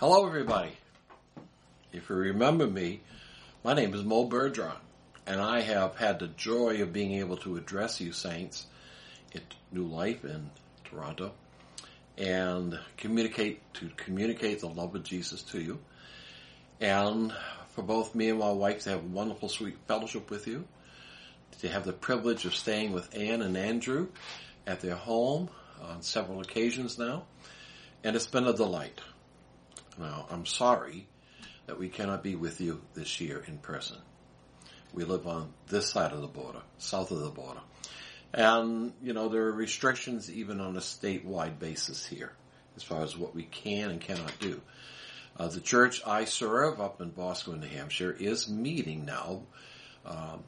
Hello, everybody. If you remember me, my name is Mo Bergeron, and I have had the joy of being able to address you saints at New Life in Toronto and communicate to communicate the love of Jesus to you. And for both me and my wife to have a wonderful, sweet fellowship with you, to have the privilege of staying with Anne and Andrew at their home on several occasions now, and it's been a delight. Now, I'm sorry that we cannot be with you this year in person. We live on this side of the border, south of the border. And, you know, there are restrictions even on a statewide basis here as far as what we can and cannot do. Uh, the church I serve up in Boscawen, New Hampshire is meeting now um,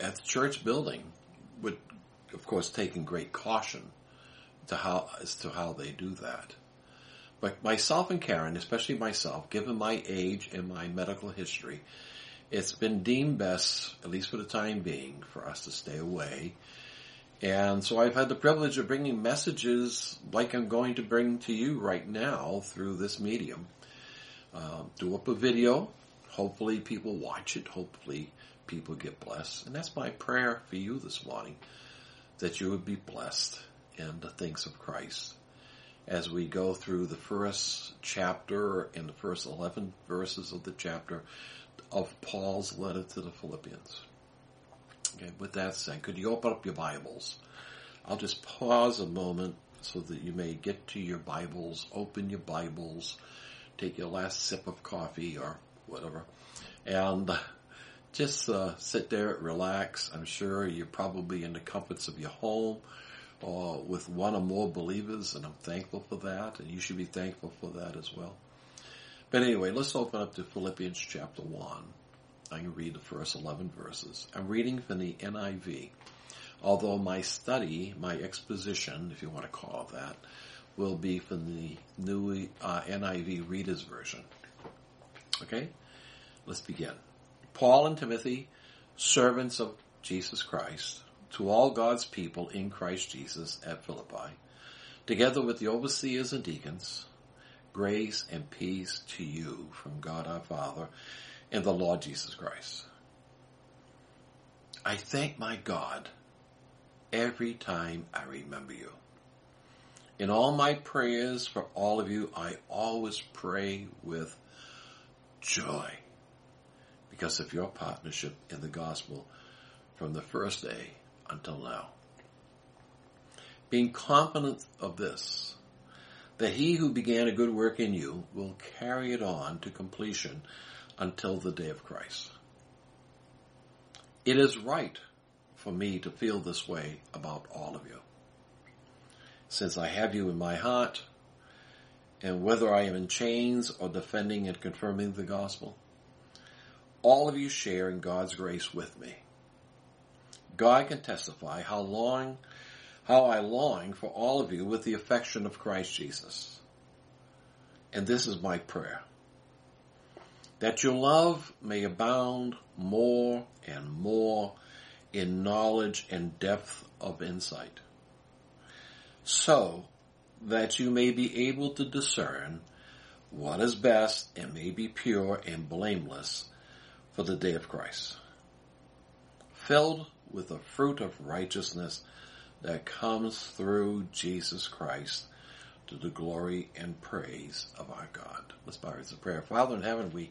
at the church building, with, of course, taking great caution to how as to how they do that. But myself and Karen, especially myself, given my age and my medical history, it's been deemed best, at least for the time being, for us to stay away. And so I've had the privilege of bringing messages like I'm going to bring to you right now through this medium. Uh, do up a video. Hopefully people watch it. Hopefully people get blessed. And that's my prayer for you this morning, that you would be blessed in the things of Christ as we go through the first chapter and the first 11 verses of the chapter of Paul's letter to the Philippians. Okay, with that said, could you open up your Bibles? I'll just pause a moment so that you may get to your Bibles, open your Bibles, take your last sip of coffee or whatever, and just uh, sit there, relax. I'm sure you're probably in the comforts of your home or with one or more believers, and I'm thankful for that, and you should be thankful for that as well. But anyway, let's open up to Philippians chapter 1. I can read the first 11 verses. I'm reading from the NIV, although my study, my exposition, if you want to call it that, will be from the new uh, NIV Reader's Version. Okay? Let's begin. Paul and Timothy, servants of Jesus Christ, to all God's people in Christ Jesus at Philippi, together with the overseers and deacons, grace and peace to you from God our Father and the Lord Jesus Christ. I thank my God every time I remember you. In all my prayers for all of you, I always pray with joy because of your partnership in the gospel from the first day until now. Being confident of this, that he who began a good work in you will carry it on to completion until the day of Christ. It is right for me to feel this way about all of you. Since I have you in my heart, and whether I am in chains or defending and confirming the gospel, all of you share in God's grace with me. God can testify how long, how I long for all of you with the affection of Christ Jesus. And this is my prayer. That your love may abound more and more in knowledge and depth of insight. So that you may be able to discern what is best and may be pure and blameless for the day of Christ. Filled with the fruit of righteousness that comes through Jesus Christ to the glory and praise of our God. Let's bow our prayer. Father in heaven, we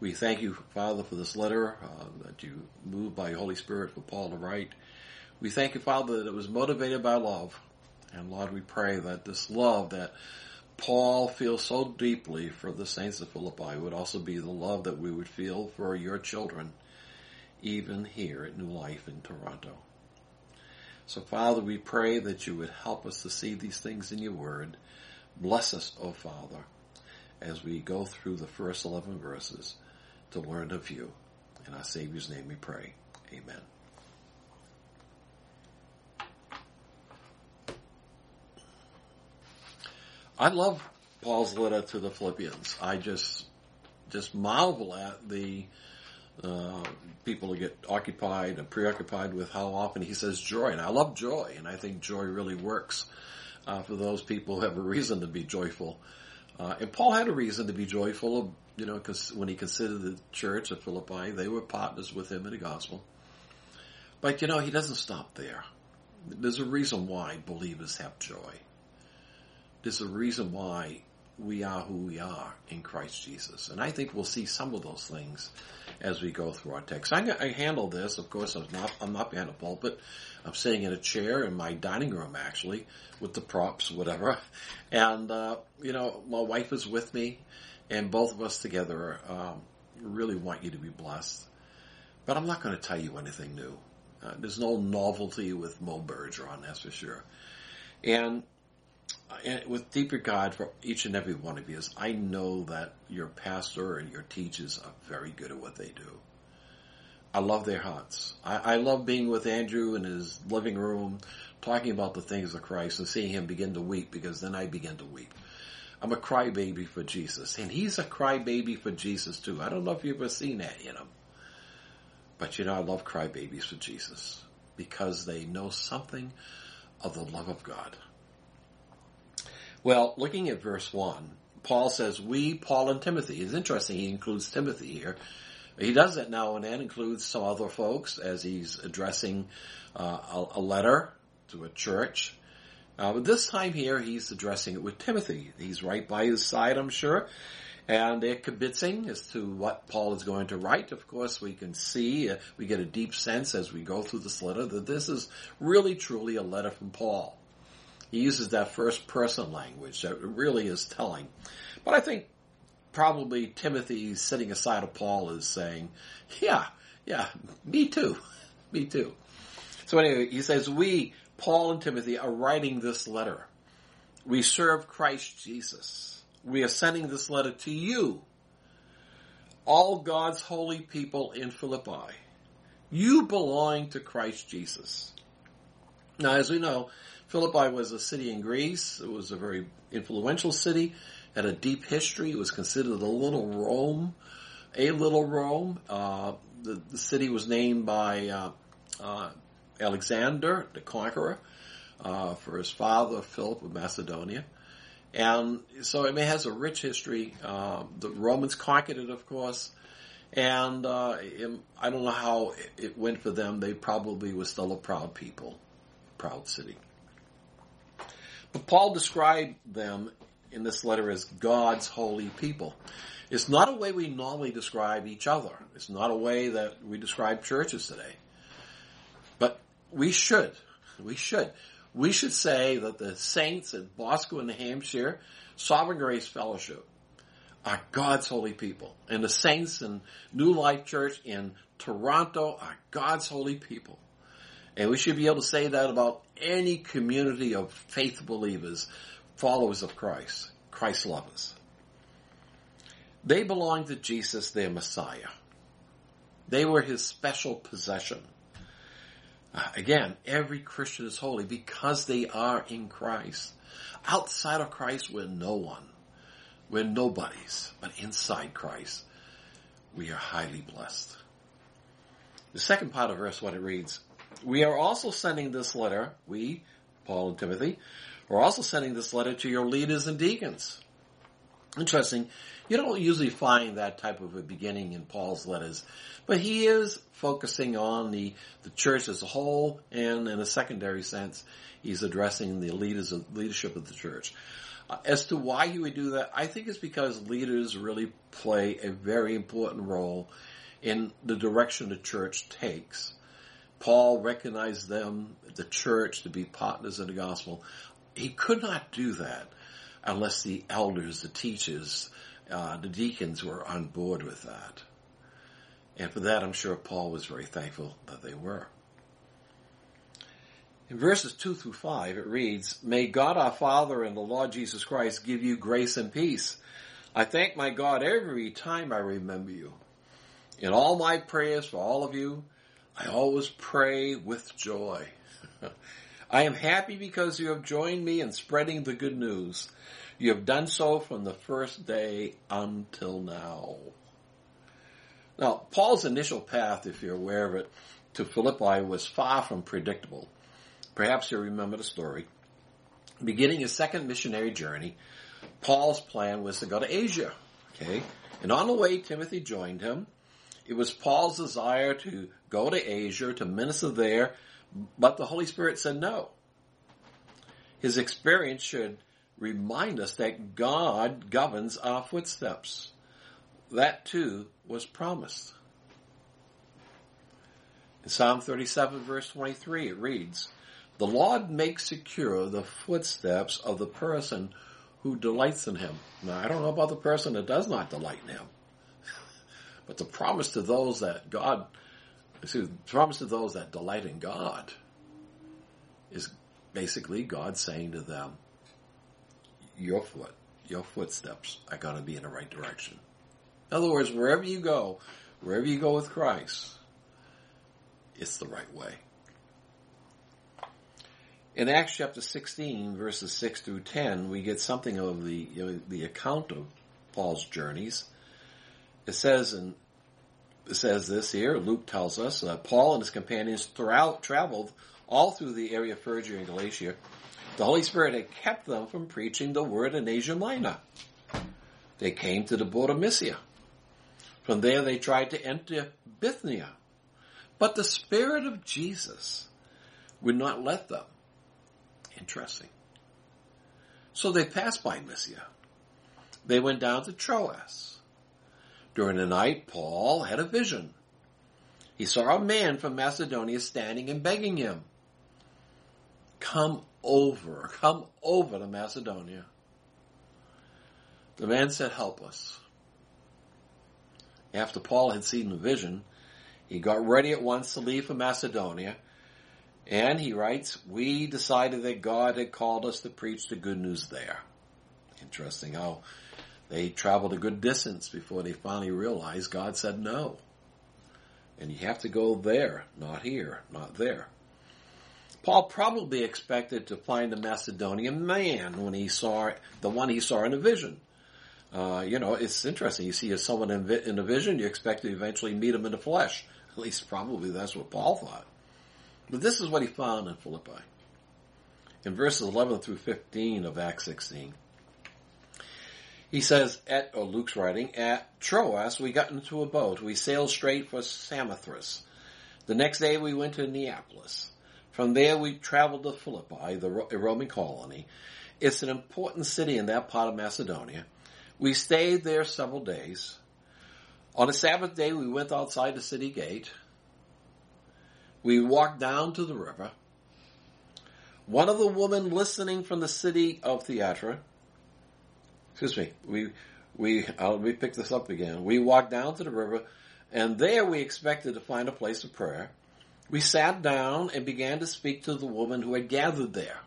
we thank you, Father, for this letter uh, that you moved by your Holy Spirit for Paul to write. We thank you, Father, that it was motivated by love. And Lord, we pray that this love that Paul feels so deeply for the saints of Philippi would also be the love that we would feel for your children even here at New Life in Toronto. So, Father, we pray that you would help us to see these things in your word. Bless us, O oh Father, as we go through the first 11 verses to learn of you. In our Savior's name we pray. Amen. I love Paul's letter to the Philippians. I just just marvel at the uh, people get occupied and preoccupied with how often he says joy. And I love joy, and I think joy really works uh, for those people who have a reason to be joyful. Uh, and Paul had a reason to be joyful, you know, because when he considered the church of Philippi, they were partners with him in the gospel. But you know, he doesn't stop there. There's a reason why believers have joy. There's a reason why we are who we are in Christ Jesus. And I think we'll see some of those things as we go through our text. I, I handle this, of course, I'm not, I'm not behind a pulpit. I'm sitting in a chair in my dining room, actually, with the props, whatever. And, uh, you know, my wife is with me, and both of us together um, really want you to be blessed. But I'm not going to tell you anything new. Uh, there's no novelty with Mo Bergeron, that's for sure. And with deep regard for each and every one of you, is I know that your pastor and your teachers are very good at what they do. I love their hearts. I, I love being with Andrew in his living room, talking about the things of Christ and seeing him begin to weep because then I begin to weep. I'm a crybaby for Jesus, and he's a crybaby for Jesus too. I don't know if you've ever seen that in him, but you know I love crybabies for Jesus because they know something of the love of God. Well, looking at verse 1, Paul says, we, Paul and Timothy. It's interesting, he includes Timothy here. He does that now and then, includes some other folks as he's addressing uh, a, a, letter to a church. Uh, but this time here, he's addressing it with Timothy. He's right by his side, I'm sure. And they're kibitzing as to what Paul is going to write. Of course, we can see, uh, we get a deep sense as we go through this letter that this is really truly a letter from Paul. He uses that first person language that really is telling. But I think probably Timothy sitting aside of Paul is saying, yeah, yeah, me too. me too. So anyway, he says, we, Paul and Timothy, are writing this letter. We serve Christ Jesus. We are sending this letter to you, all God's holy people in Philippi. You belong to Christ Jesus. Now, as we know, Philippi was a city in Greece. It was a very influential city, had a deep history. It was considered a little Rome, a little Rome. Uh, the, the, city was named by uh, uh, Alexander the Conqueror uh, for his father Philip of Macedonia. And so it has a rich history. Uh, the Romans conquered it, of course. And uh, I don't know how it went for them. They probably were still a proud people, proud city. Paul described them in this letter as God's holy people. It's not a way we normally describe each other. It's not a way that we describe churches today. But we should. We should. We should say that the saints at Boscawen, New Hampshire, Sovereign Grace Fellowship, are God's holy people. And the saints in New Life Church in Toronto are God's holy people. And we should be able to say that about any community of faith believers, followers of Christ, Christ lovers. They belong to Jesus, their Messiah. They were his special possession. Uh, again, every Christian is holy because they are in Christ. Outside of Christ, we're no one. We're nobodies. But inside Christ, we are highly blessed. The second part of verse 1 it reads, we are also sending this letter, we, Paul and Timothy, are also sending this letter to your leaders and deacons. Interesting. You don't usually find that type of a beginning in Paul's letters, but he is focusing on the, the church as a whole, and in a secondary sense, he's addressing the leaders of leadership of the church. Uh, as to why he would do that, I think it's because leaders really play a very important role in the direction the church takes. Paul recognized them, the church, to be partners in the gospel. He could not do that unless the elders, the teachers, uh, the deacons were on board with that. And for that, I'm sure Paul was very thankful that they were. In verses 2 through 5, it reads, May God our Father and the Lord Jesus Christ give you grace and peace. I thank my God every time I remember you. In all my prayers for all of you, I always pray with joy. I am happy because you have joined me in spreading the good news. You have done so from the first day until now. Now, Paul's initial path, if you're aware of it, to Philippi was far from predictable. Perhaps you remember the story. Beginning his second missionary journey, Paul's plan was to go to Asia. Okay. And on the way, Timothy joined him. It was Paul's desire to go to Asia, to minister there, but the Holy Spirit said no. His experience should remind us that God governs our footsteps. That too was promised. In Psalm 37 verse 23 it reads, The Lord makes secure the footsteps of the person who delights in him. Now I don't know about the person that does not delight in him. But the promise to those that God, see, the promise to those that delight in God is basically God saying to them, your foot, your footsteps are going to be in the right direction. In other words, wherever you go, wherever you go with Christ, it's the right way. In Acts chapter 16, verses 6 through 10, we get something of the, you know, the account of Paul's journeys. It says in, says this here, Luke tells us, that Paul and his companions throughout traveled all through the area of Phrygia and Galatia. The Holy Spirit had kept them from preaching the word in Asia Minor. They came to the border Mysia. From there they tried to enter Bithynia. But the Spirit of Jesus would not let them. Interesting. So they passed by Mysia. They went down to Troas. During the night, Paul had a vision. He saw a man from Macedonia standing and begging him, Come over, come over to Macedonia. The man said, Help us. After Paul had seen the vision, he got ready at once to leave for Macedonia. And he writes, We decided that God had called us to preach the good news there. Interesting how they traveled a good distance before they finally realized God said no. And you have to go there, not here, not there. Paul probably expected to find the Macedonian man when he saw the one he saw in a vision. Uh, you know, it's interesting. You see someone in, in a vision, you expect to eventually meet him in the flesh. At least probably that's what Paul thought. But this is what he found in Philippi. In verses 11 through 15 of Acts 16. He says, at, or Luke's writing, at Troas we got into a boat. We sailed straight for Samothrace. The next day we went to Neapolis. From there we traveled to Philippi, the Roman colony. It's an important city in that part of Macedonia. We stayed there several days. On a Sabbath day, we went outside the city gate. We walked down to the river. One of the women listening from the city of Thyatira, excuse me, we, we, let me pick this up again. We walked down to the river and there we expected to find a place of prayer. We sat down and began to speak to the woman who had gathered there.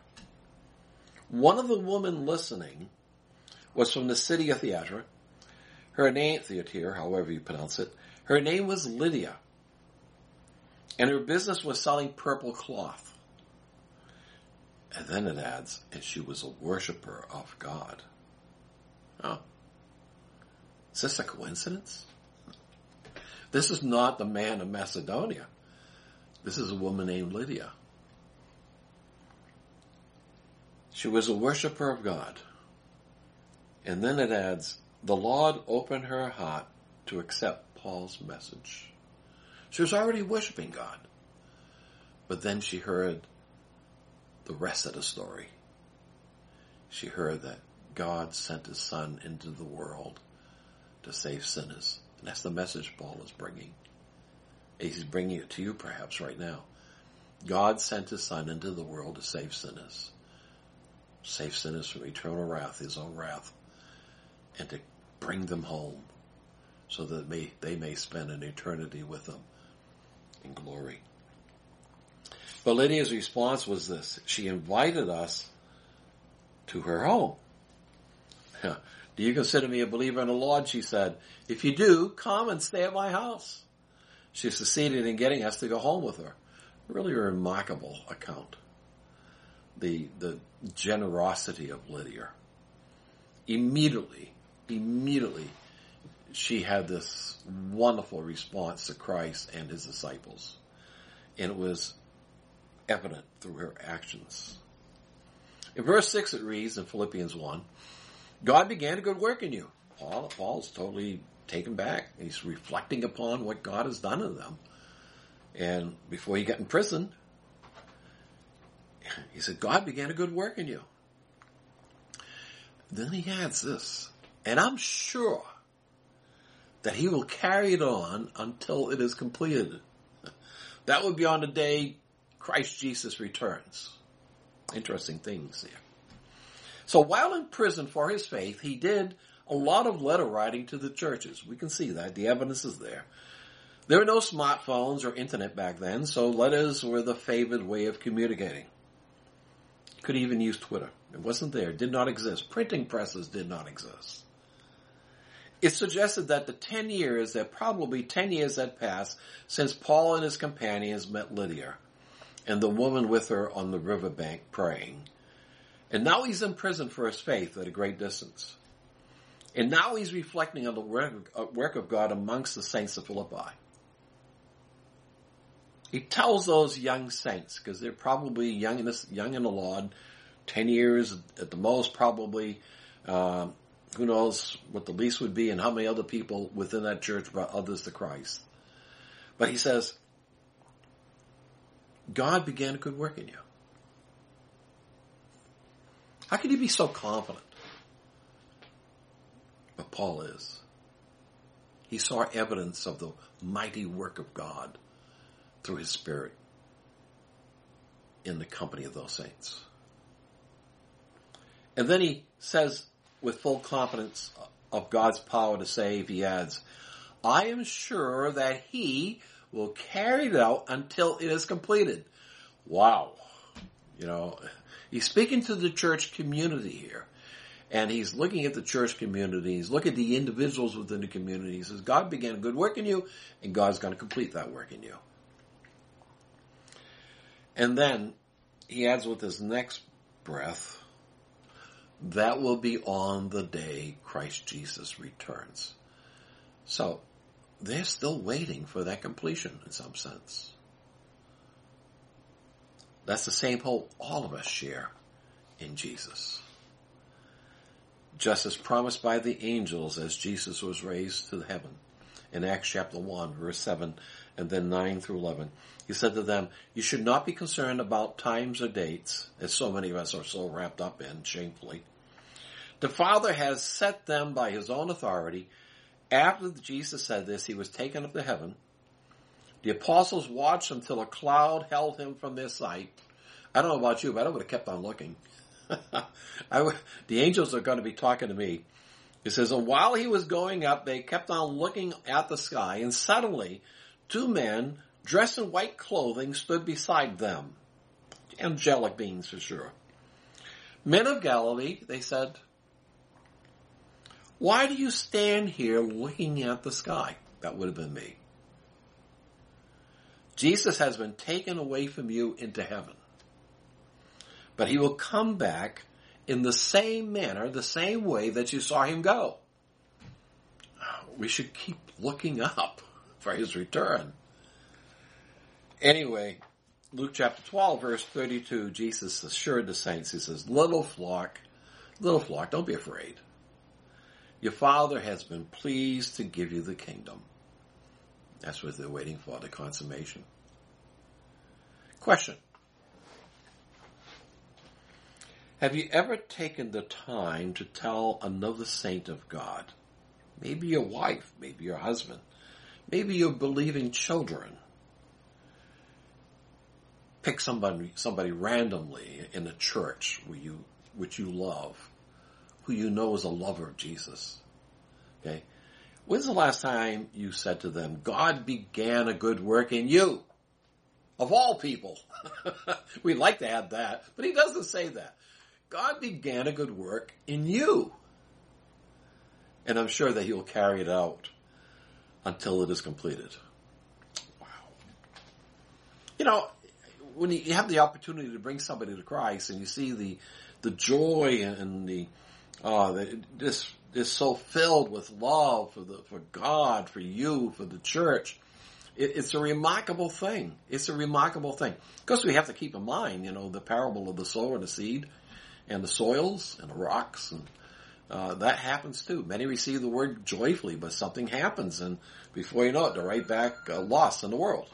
One of the women listening was from the city of Thyatira. Her name, Theatir, however you pronounce it, her name was Lydia. And her business was selling purple cloth. And then it adds, and she was a worshiper of God. Oh. Is this a coincidence? This is not the man of Macedonia. This is a woman named Lydia. She was a worshiper of God. And then it adds, the Lord opened her heart to accept Paul's message. She was already worshiping God. But then she heard the rest of the story. She heard that God sent his son into the world to save sinners. And that's the message Paul is bringing. He's bringing it to you perhaps right now. God sent his son into the world to save sinners. Save sinners from eternal wrath, his own wrath, and to bring them home so that may, they may spend an eternity with him in glory. But Lydia's response was this. She invited us to her home. do you consider me a believer in the Lord? She said. If you do, come and stay at my house. She succeeded in getting us to go home with her. Really a remarkable account. The, the generosity of Lydia. Immediately, immediately, she had this wonderful response to Christ and his disciples. And it was evident through her actions. In verse 6 it reads in Philippians 1, God began a good work in you. Paul, Paul's totally taken back. He's reflecting upon what God has done in them. And before he got in prison, he said, God began a good work in you. Then he adds this, and I'm sure that he will carry it on until it is completed. That would be on the day Christ Jesus returns. Interesting things there. So while in prison for his faith, he did a lot of letter writing to the churches. We can see that. The evidence is there. There were no smartphones or internet back then, so letters were the favored way of communicating. Could even use Twitter. It wasn't there. It did not exist. Printing presses did not exist. It suggested that the 10 years, that probably 10 years had passed since Paul and his companions met Lydia and the woman with her on the riverbank praying. And now he's in prison for his faith at a great distance. And now he's reflecting on the work of God amongst the saints of Philippi. He tells those young saints, because they're probably young in, this, young in the Lord, 10 years at the most, probably, um, who knows what the least would be and how many other people within that church brought others to Christ. But he says, God began a good work in you. How can you be so confident? But Paul is. He saw evidence of the mighty work of God through his Spirit in the company of those saints. And then he says, with full confidence of God's power to save, he adds, I am sure that he will carry it out until it is completed. Wow. You know, he's speaking to the church community here. And he's looking at the church community. He's looking at the individuals within the community. He says, God began a good work in you, and God's going to complete that work in you. And then he adds with his next breath, that will be on the day Christ Jesus returns. So they're still waiting for that completion in some sense. That's the same hope all of us share in Jesus. Just as promised by the angels as Jesus was raised to heaven in Acts chapter 1 verse 7 and then 9 through 11. He said to them, you should not be concerned about times or dates, as so many of us are so wrapped up in shamefully. The Father has set them by His own authority after Jesus said this, he was taken up to heaven. The apostles watched until a cloud held him from their sight. I don't know about you, but I would have kept on looking. would, the angels are going to be talking to me. It says, and while he was going up, they kept on looking at the sky, and suddenly two men dressed in white clothing stood beside them. Angelic beings for sure. Men of Galilee, they said, why do you stand here looking at the sky? That would have been me. Jesus has been taken away from you into heaven. But he will come back in the same manner, the same way that you saw him go. We should keep looking up for his return. Anyway, Luke chapter 12 verse 32, Jesus assured the saints, he says, little flock, little flock, don't be afraid. Your Father has been pleased to give you the kingdom. That's what they're waiting for, the consummation. Question. Have you ever taken the time to tell another saint of God? Maybe your wife, maybe your husband, maybe your believing children. Pick somebody, somebody randomly in a church where you, which you love who you know is a lover of Jesus. Okay? When's the last time you said to them, God began a good work in you? Of all people. We'd like to add that, but he doesn't say that. God began a good work in you. And I'm sure that he'll carry it out until it is completed. Wow. You know, when you have the opportunity to bring somebody to Christ and you see the, the joy and the, uh, this is so filled with love for the for God, for you, for the church. It, it's a remarkable thing. It's a remarkable thing. Of course, we have to keep in mind, you know, the parable of the sower and the seed, and the soils and the rocks, and uh, that happens too. Many receive the word joyfully, but something happens, and before you know it, they're right back uh, lost in the world.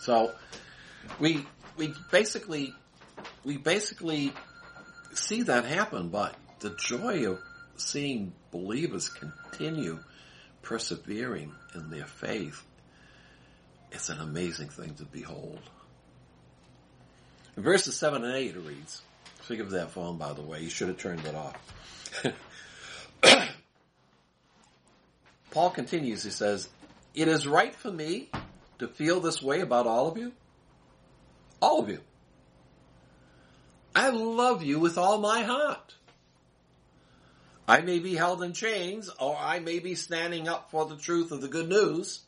So we we basically we basically see that happen, but the joy of seeing believers continue persevering in their faith it's an amazing thing to behold. In verses 7 and 8 it reads, Speak of that phone, by the way. You should have turned it off. Paul continues, he says, It is right for me to feel this way about all of you. All of you. I love you with all my heart. I may be held in chains, or I may be standing up for the truth of the good news.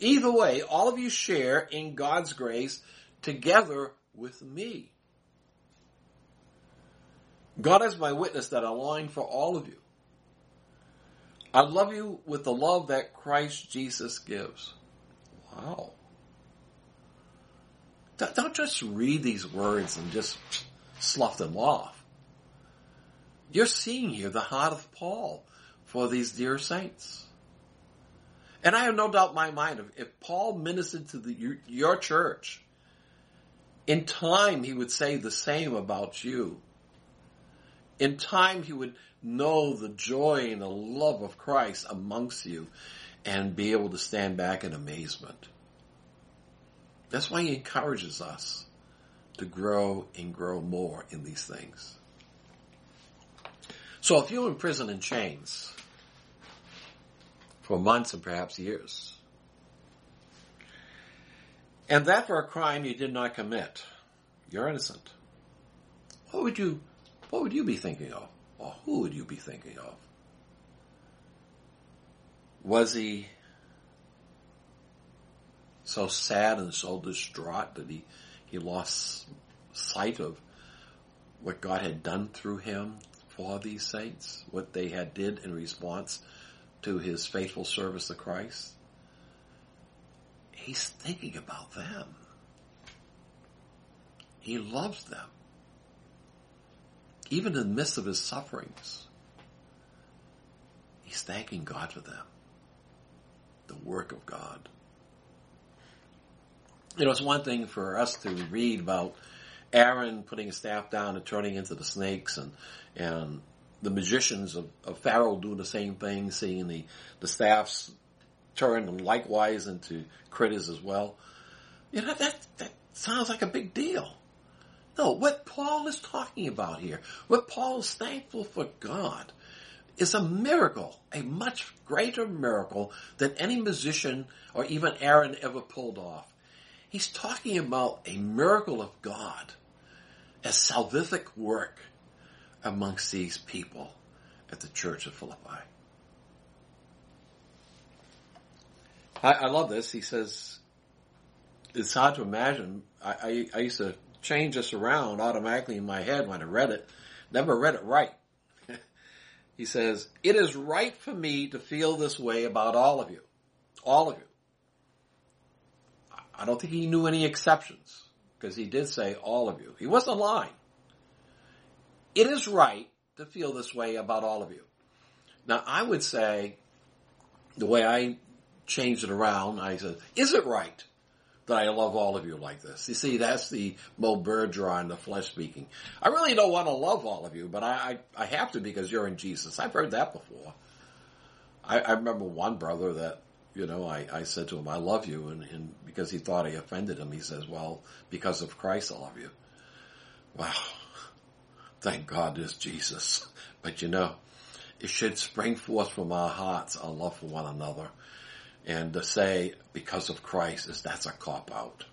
Either way, all of you share in God's grace together with me. God is my witness that I long for all of you. I love you with the love that Christ Jesus gives. Wow. Don't just read these words and just slough them off. You're seeing here the heart of Paul for these dear saints. And I have no doubt in my mind, if Paul ministered to the, your church, in time he would say the same about you. In time he would know the joy and the love of Christ amongst you and be able to stand back in amazement. That's why he encourages us to grow and grow more in these things. So if you're in prison in chains, for months and perhaps years. And that for a crime you did not commit. You're innocent. What would you, what would you be thinking of? Or who would you be thinking of? Was he so sad and so distraught that he, he lost sight of what God had done through him for these saints, what they had did in response to his faithful service to Christ, he's thinking about them. He loves them. Even in the midst of his sufferings, he's thanking God for them. The work of God. You know, it's one thing for us to read about Aaron putting his staff down and turning into the snakes and, and the magicians of, of Pharaoh doing the same thing, seeing the, the staffs turn them likewise into critters as well. You know, that, that sounds like a big deal. No, what Paul is talking about here, what Paul is thankful for God, is a miracle, a much greater miracle than any musician or even Aaron ever pulled off. He's talking about a miracle of God, a salvific work amongst these people at the church of Philippi. I, I love this. He says, it's hard to imagine. I, I, I used to change this around automatically in my head when I read it. Never read it right. he says, it is right for me to feel this way about all of you. All of you. I don't think he knew any exceptions because he did say all of you. He wasn't lying. It is right to feel this way about all of you. Now, I would say, the way I changed it around, I said, is it right that I love all of you like this? You see, that's the Mo Bergeron, the flesh speaking. I really don't want to love all of you, but I, I, I have to because you're in Jesus. I've heard that before. I, I remember one brother that, you know, I, I said to him, I love you, and, and because he thought I offended him, he says, well, because of Christ I love you. Wow. Thank God there's Jesus. But you know, it should spring forth from our hearts our love for one another. And to say, because of Christ, is that's a cop out.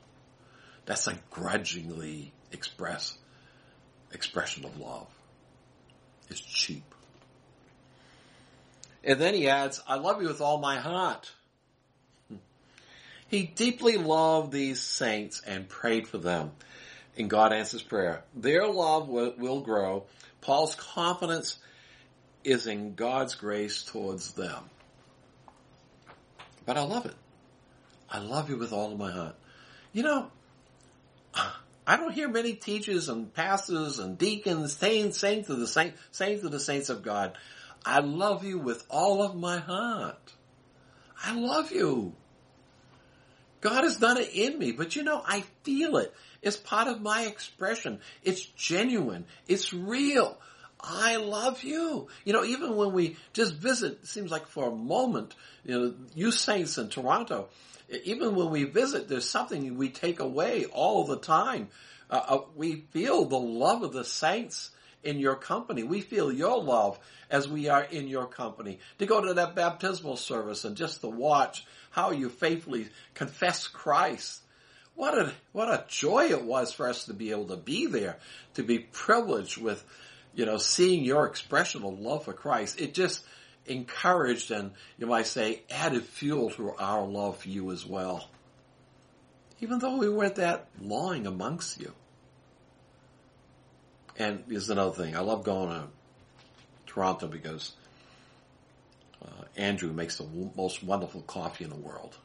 That's a grudgingly express expression of love. It's cheap. And then he adds, I love you with all my heart. He deeply loved these saints and prayed for them and God answers prayer. Their love will, will grow. Paul's confidence is in God's grace towards them. But I love it. I love you with all of my heart. You know, I don't hear many teachers and pastors and deacons saying, saying to the saint, saying to the saints of God, I love you with all of my heart. I love you. God has done it in me, but you know, I feel it. It's part of my expression. It's genuine. It's real. I love you. You know, even when we just visit, it seems like for a moment, you know, you saints in Toronto, even when we visit, there's something we take away all the time. Uh, uh, we feel the love of the saints in your company. We feel your love as we are in your company. To go to that baptismal service and just to watch how you faithfully confess Christ. What a, what a joy it was for us to be able to be there, to be privileged with, you know, seeing your expression of love for Christ. It just, encouraged and you might say added fuel to our love for you as well. Even though we weren't that long amongst you. And here's another thing. I love going to Toronto because uh, Andrew makes the w- most wonderful coffee in the world.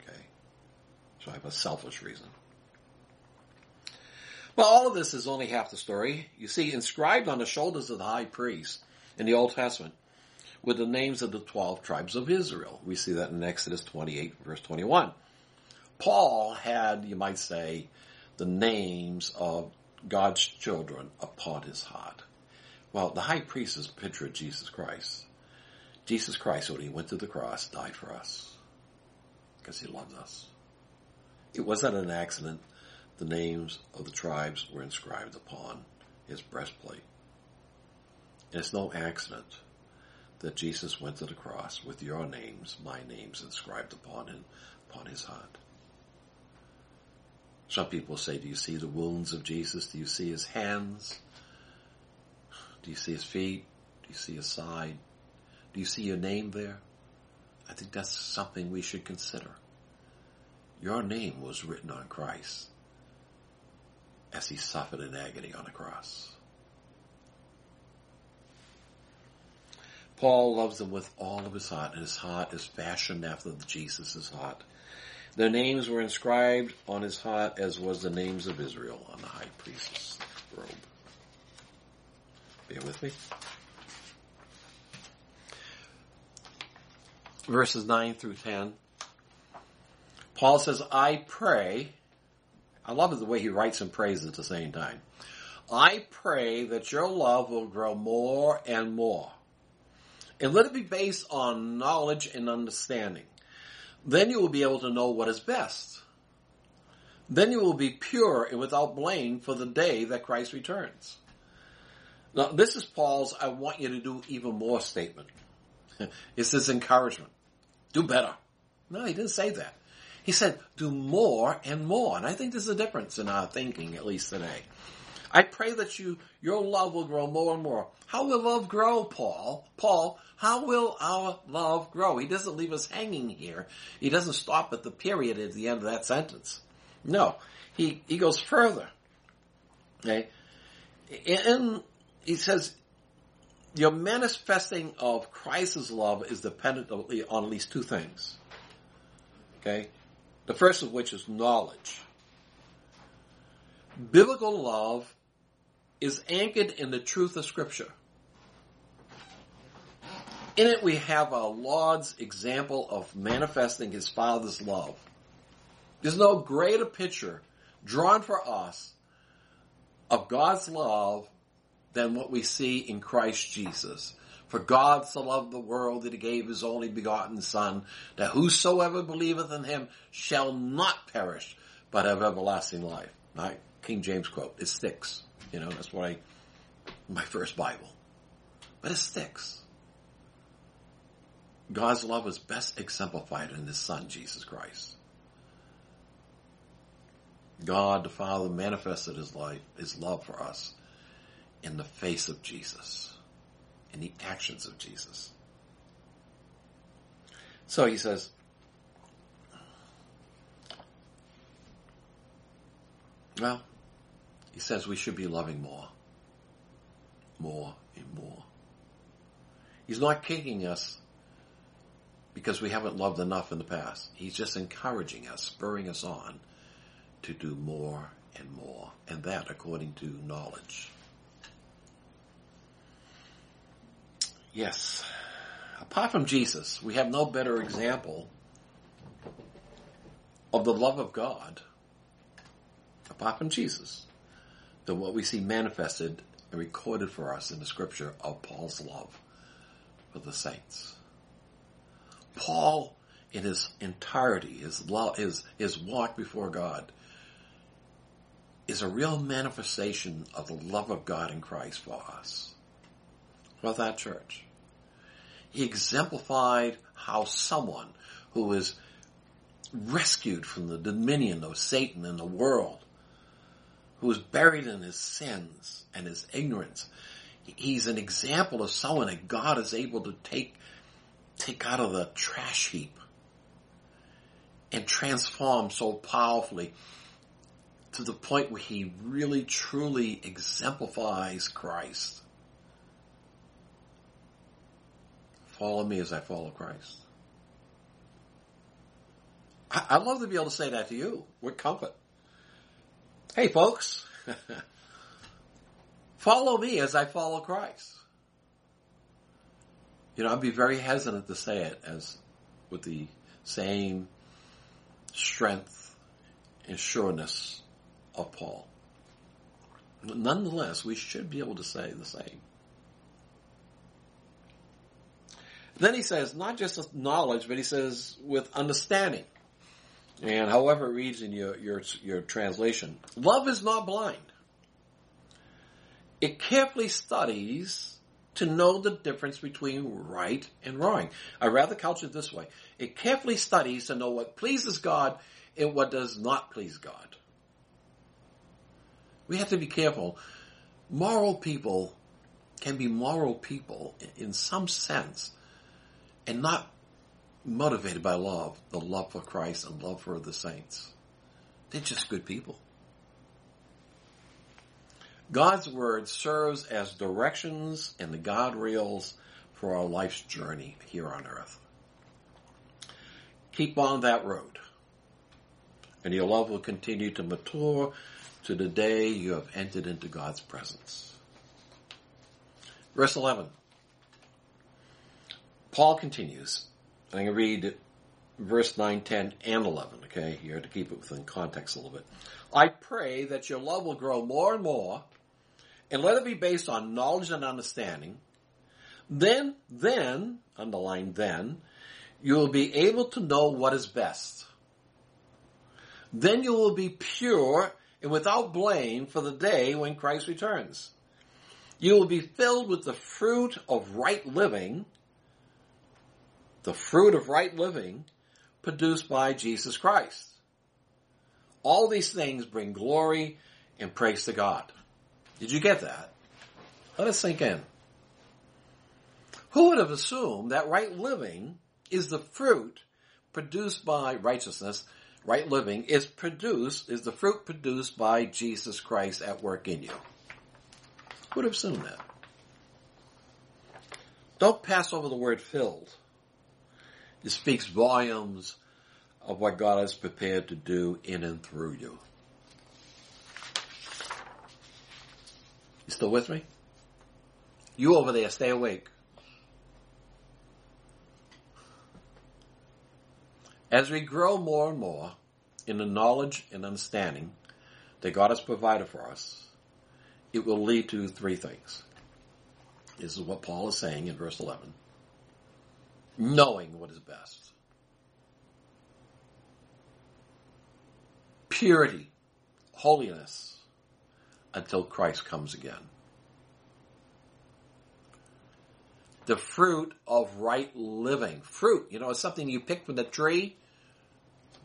Okay. So I have a selfish reason. Well, all of this is only half the story. You see, inscribed on the shoulders of the high priest in the Old Testament with the names of the 12 tribes of Israel. We see that in Exodus 28 verse 21. Paul had, you might say, the names of God's children upon his heart. Well, the high priest is a picture of Jesus Christ. Jesus Christ, when he went to the cross, died for us because he loves us. It wasn't an accident. The names of the tribes were inscribed upon his breastplate. And it's no accident that Jesus went to the cross with your names, my names inscribed upon him, upon his heart. Some people say, do you see the wounds of Jesus? Do you see his hands? Do you see his feet? Do you see his side? Do you see your name there? I think that's something we should consider. Your name was written on Christ as he suffered in agony on the cross. Paul loves them with all of his heart, and his heart is fashioned after Jesus' heart. Their names were inscribed on his heart, as was the names of Israel on the high priest's robe. Bear with me. Verses 9 through 10. Paul says, I pray. I love the way he writes and prays at the same time. I pray that your love will grow more and more and let it be based on knowledge and understanding. Then you will be able to know what is best. Then you will be pure and without blame for the day that Christ returns. Now, this is Paul's I want you to do even more statement. it's his encouragement. Do better. No, he didn't say that. He said, do more and more. And I think there's a difference in our thinking, at least today. I pray that you, your love will grow more and more. How will love grow, Paul? Paul, how will our love grow? He doesn't leave us hanging here. He doesn't stop at the period at the end of that sentence. No, he, he goes further. Okay? And he says, your manifesting of Christ's love is dependent on at least two things. Okay? The first of which is knowledge. Biblical love is anchored in the truth of Scripture. In it we have our Lord's example of manifesting His Father's love. There's no greater picture drawn for us of God's love than what we see in Christ Jesus. For God so loved the world that he gave his only begotten Son, that whosoever believeth in him shall not perish, but have everlasting life. Right? King James quote. It sticks. You know, that's why my first Bible. But it sticks. God's love is best exemplified in His Son, Jesus Christ. God the Father manifested His life, His love for us in the face of Jesus, in the actions of Jesus. So he says, well, he says we should be loving more, more and more. He's not kicking us because we haven't loved enough in the past. He's just encouraging us, spurring us on to do more and more, and that according to knowledge. Yes. Apart from Jesus, we have no better example of the love of God, apart from Jesus, than what we see manifested and recorded for us in the scripture of Paul's love for the saints. Paul, in his entirety, his love, his, his walk before God, is a real manifestation of the love of God in Christ for us, for that church. He exemplified how someone who is rescued from the dominion of Satan and the world, who is buried in his sins and his ignorance, he's an example of someone that God is able to take, take out of the trash heap and transform so powerfully to the point where he really truly exemplifies Christ. Follow me as I follow Christ. I, would love to be able to say that to you with comfort. Hey folks, follow me as I follow Christ. You know, I'd be very hesitant to say it as with the same strength and sureness of Paul. Nonetheless, we should be able to say the same. Then he says, not just with knowledge, but he says with understanding. And however it reads in your, your, your translation, love is not blind. It carefully studies to know the difference between right and wrong. I rather couch it this way. It carefully studies to know what pleases God and what does not please God. We have to be careful. Moral people can be moral people in some sense and not motivated by love, the love for Christ and love for the saints. They're just good people. God's word serves as directions and the God rails for our life's journey here on earth. Keep on that road, and your love will continue to mature to the day you have entered into God's presence. Verse 11. Paul continues. I'm going to read verse 9, 10, and 11, okay, here to keep it within context a little bit. I pray that your love will grow more and more, and let it be based on knowledge and understanding. Then, then, underline then, you will be able to know what is best. Then you will be pure and without blame for the day when Christ returns. You will be filled with the fruit of right living, the fruit of right living produced by Jesus Christ. All these things bring glory and praise to God. Did you get that? Let us sink in. Who would have assumed that right living is the fruit produced by righteousness right living is produced, is the fruit produced by Jesus Christ at work in you. Who would have assumed that. Don't pass over the word filled. It speaks volumes of what God has prepared to do in and through you. You still with me? You over there, stay awake. As we grow more and more in the knowledge and understanding that God has provided for us, it will lead to three things. This is what Paul is saying in verse 11. Knowing what is best. Purity, holiness, until Christ comes again. the fruit of right living. Fruit, you know, it's something you pick from the tree.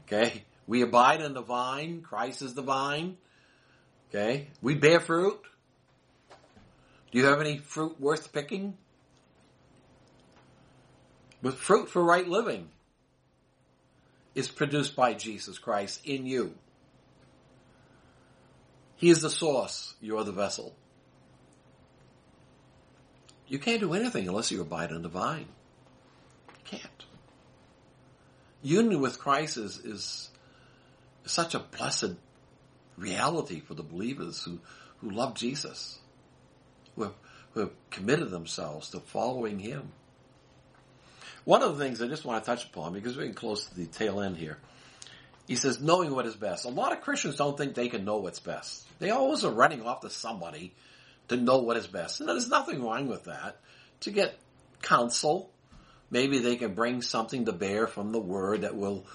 Okay. We abide in the vine. Christ is the vine. Okay. We bear fruit. Do you have any fruit worth picking? But fruit for right living is produced by Jesus Christ in you. He is the source. You're the vessel. You can't do anything unless you abide in the vine. You can't. Union with Christ is, is such a blessed reality for the believers who, who love Jesus, who have, who have committed themselves to following Him. One of the things I just want to touch upon, because we're getting close to the tail end here, he says, knowing what is best. A lot of Christians don't think they can know what's best. They always are running off to somebody to know what is best. And there's nothing wrong with that. To get counsel, maybe they can bring something to bear from the word that will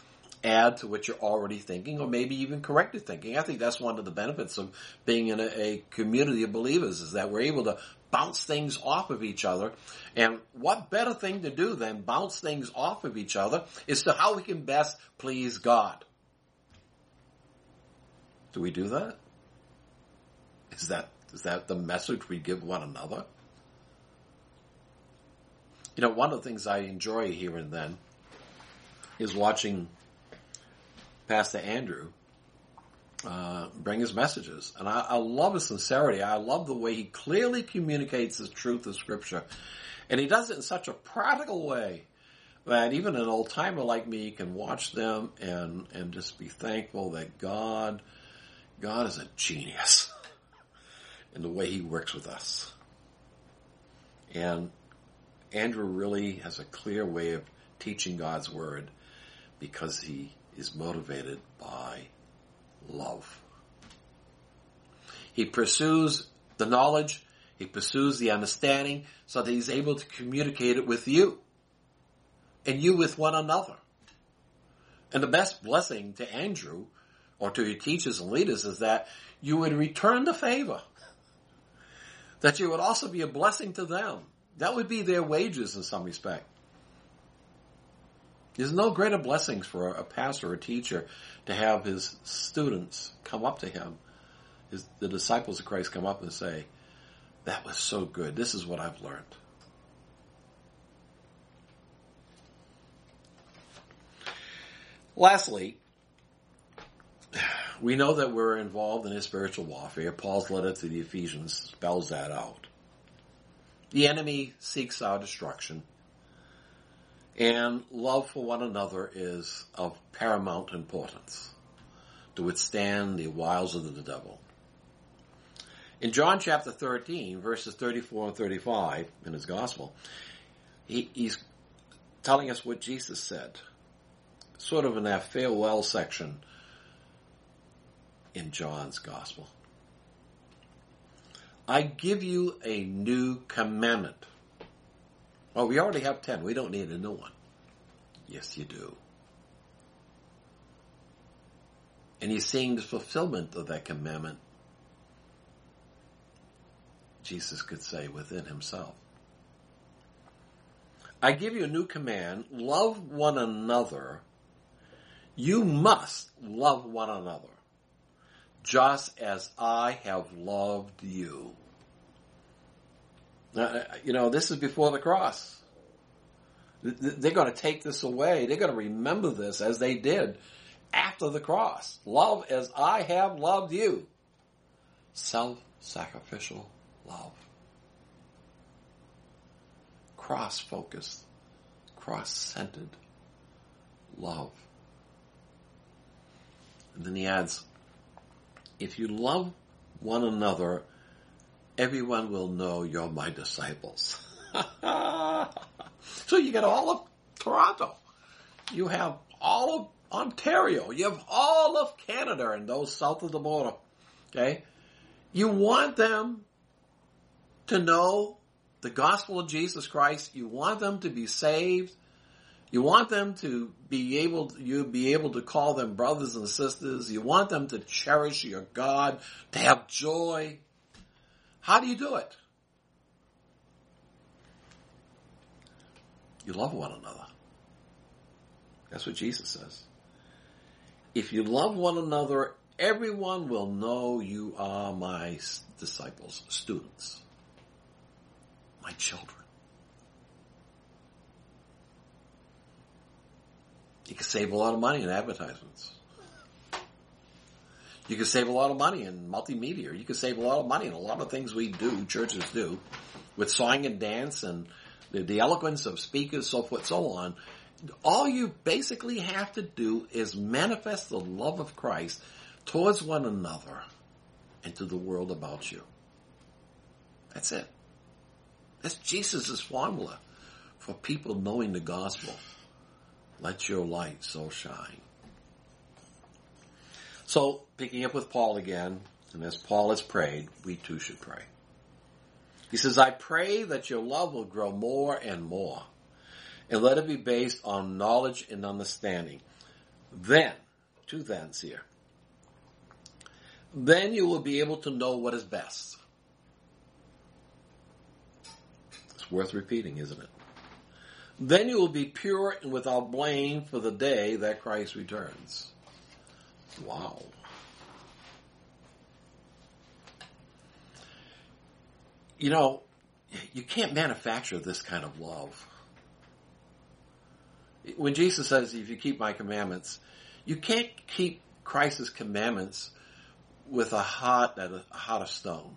add to what you're already thinking or maybe even correct your thinking. I think that's one of the benefits of being in a, a community of believers is that we're able to bounce things off of each other. And what better thing to do than bounce things off of each other is to how we can best please God. Do we do that? Is that is that the message we give one another? You know, one of the things I enjoy here and then is watching Pastor Andrew uh, bring his messages. And I, I love his sincerity. I love the way he clearly communicates the truth of Scripture. And he does it in such a practical way that even an old timer like me can watch them and, and just be thankful that God, God is a genius in the way he works with us. And Andrew really has a clear way of teaching God's word because he is motivated by love. He pursues the knowledge, he pursues the understanding so that he's able to communicate it with you and you with one another. And the best blessing to Andrew or to your teachers and leaders is that you would return the favor. That you would also be a blessing to them. That would be their wages in some respect. There's no greater blessings for a pastor or a teacher to have his students come up to him, his, the disciples of Christ come up and say, that was so good. This is what I've learned. Lastly, we know that we're involved in a spiritual warfare. Paul's letter to the Ephesians spells that out. The enemy seeks our destruction. And love for one another is of paramount importance to withstand the wiles of the devil. In John chapter 13, verses 34 and 35 in his gospel, he, he's telling us what Jesus said, sort of in that farewell section in John's gospel. I give you a new commandment. Well, we already have ten. We don't need a new one. Yes, you do. And he's seeing the fulfillment of that commandment, Jesus could say within himself. I give you a new command, love one another. You must love one another just as I have loved you. Uh, you know, this is before the cross. They're going to take this away. They're going to remember this as they did after the cross. Love as I have loved you. Self-sacrificial love. Cross-focused, cross-centered love. And then he adds, if you love one another, everyone will know you're my disciples. so you get all of Toronto. You have all of Ontario. You have all of Canada and those south of the border. Okay? You want them to know the gospel of Jesus Christ. You want them to be saved. You want them to be able, to, you be able to call them brothers and sisters. You want them to cherish your God, to have joy. How do you do it? You love one another. That's what Jesus says. If you love one another, everyone will know you are my disciples, students, my children. You can save a lot of money in advertisements. You can save a lot of money in multimedia. You can save a lot of money in a lot of things we do, churches do, with song and dance and the, the eloquence of speakers, so forth, so on. All you basically have to do is manifest the love of Christ towards one another and to the world about you. That's it. That's Jesus' formula for people knowing the gospel. Let your light so shine. So, picking up with Paul again, and as Paul has prayed, we too should pray. He says, I pray that your love will grow more and more, and let it be based on knowledge and understanding. Then, two thens here, then you will be able to know what is best. It's worth repeating, isn't it? Then you will be pure and without blame for the day that Christ returns. Wow. You know, you can't manufacture this kind of love. When Jesus says, if you keep my commandments, you can't keep Christ's commandments with a heart that a heart of stone.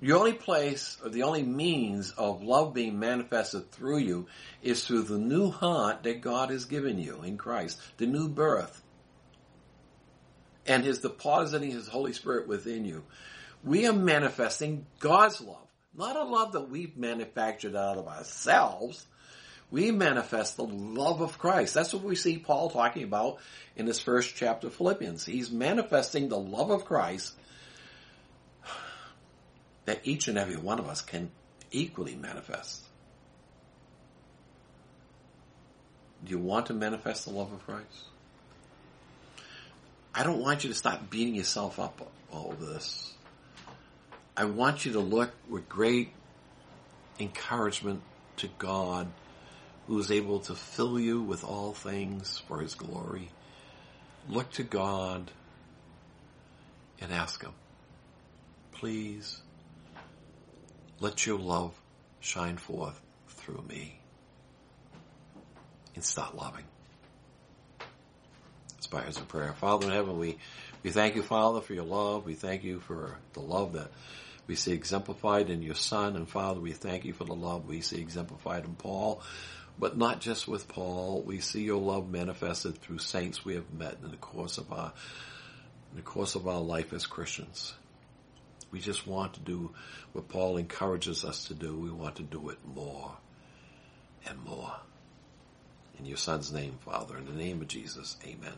The only place or the only means of love being manifested through you is through the new heart that God has given you in Christ, the new birth, and His depositing His Holy Spirit within you. We are manifesting God's love, not a love that we've manufactured out of ourselves. We manifest the love of Christ. That's what we see Paul talking about in this first chapter of Philippians. He's manifesting the love of Christ that each and every one of us can equally manifest. Do you want to manifest the love of Christ? I don't want you to stop beating yourself up all over this. I want you to look with great encouragement to God who is able to fill you with all things for his glory. Look to God and ask him, please let your love shine forth through me. And start loving. Inspires a prayer. Father in heaven, we, we thank you, Father, for your love. We thank you for the love that we see exemplified in your Son. And Father, we thank you for the love we see exemplified in Paul. But not just with Paul. We see your love manifested through saints we have met in the course of our, in the course of our life as Christians. We just want to do what Paul encourages us to do. We want to do it more and more. In your son's name, Father, in the name of Jesus, amen.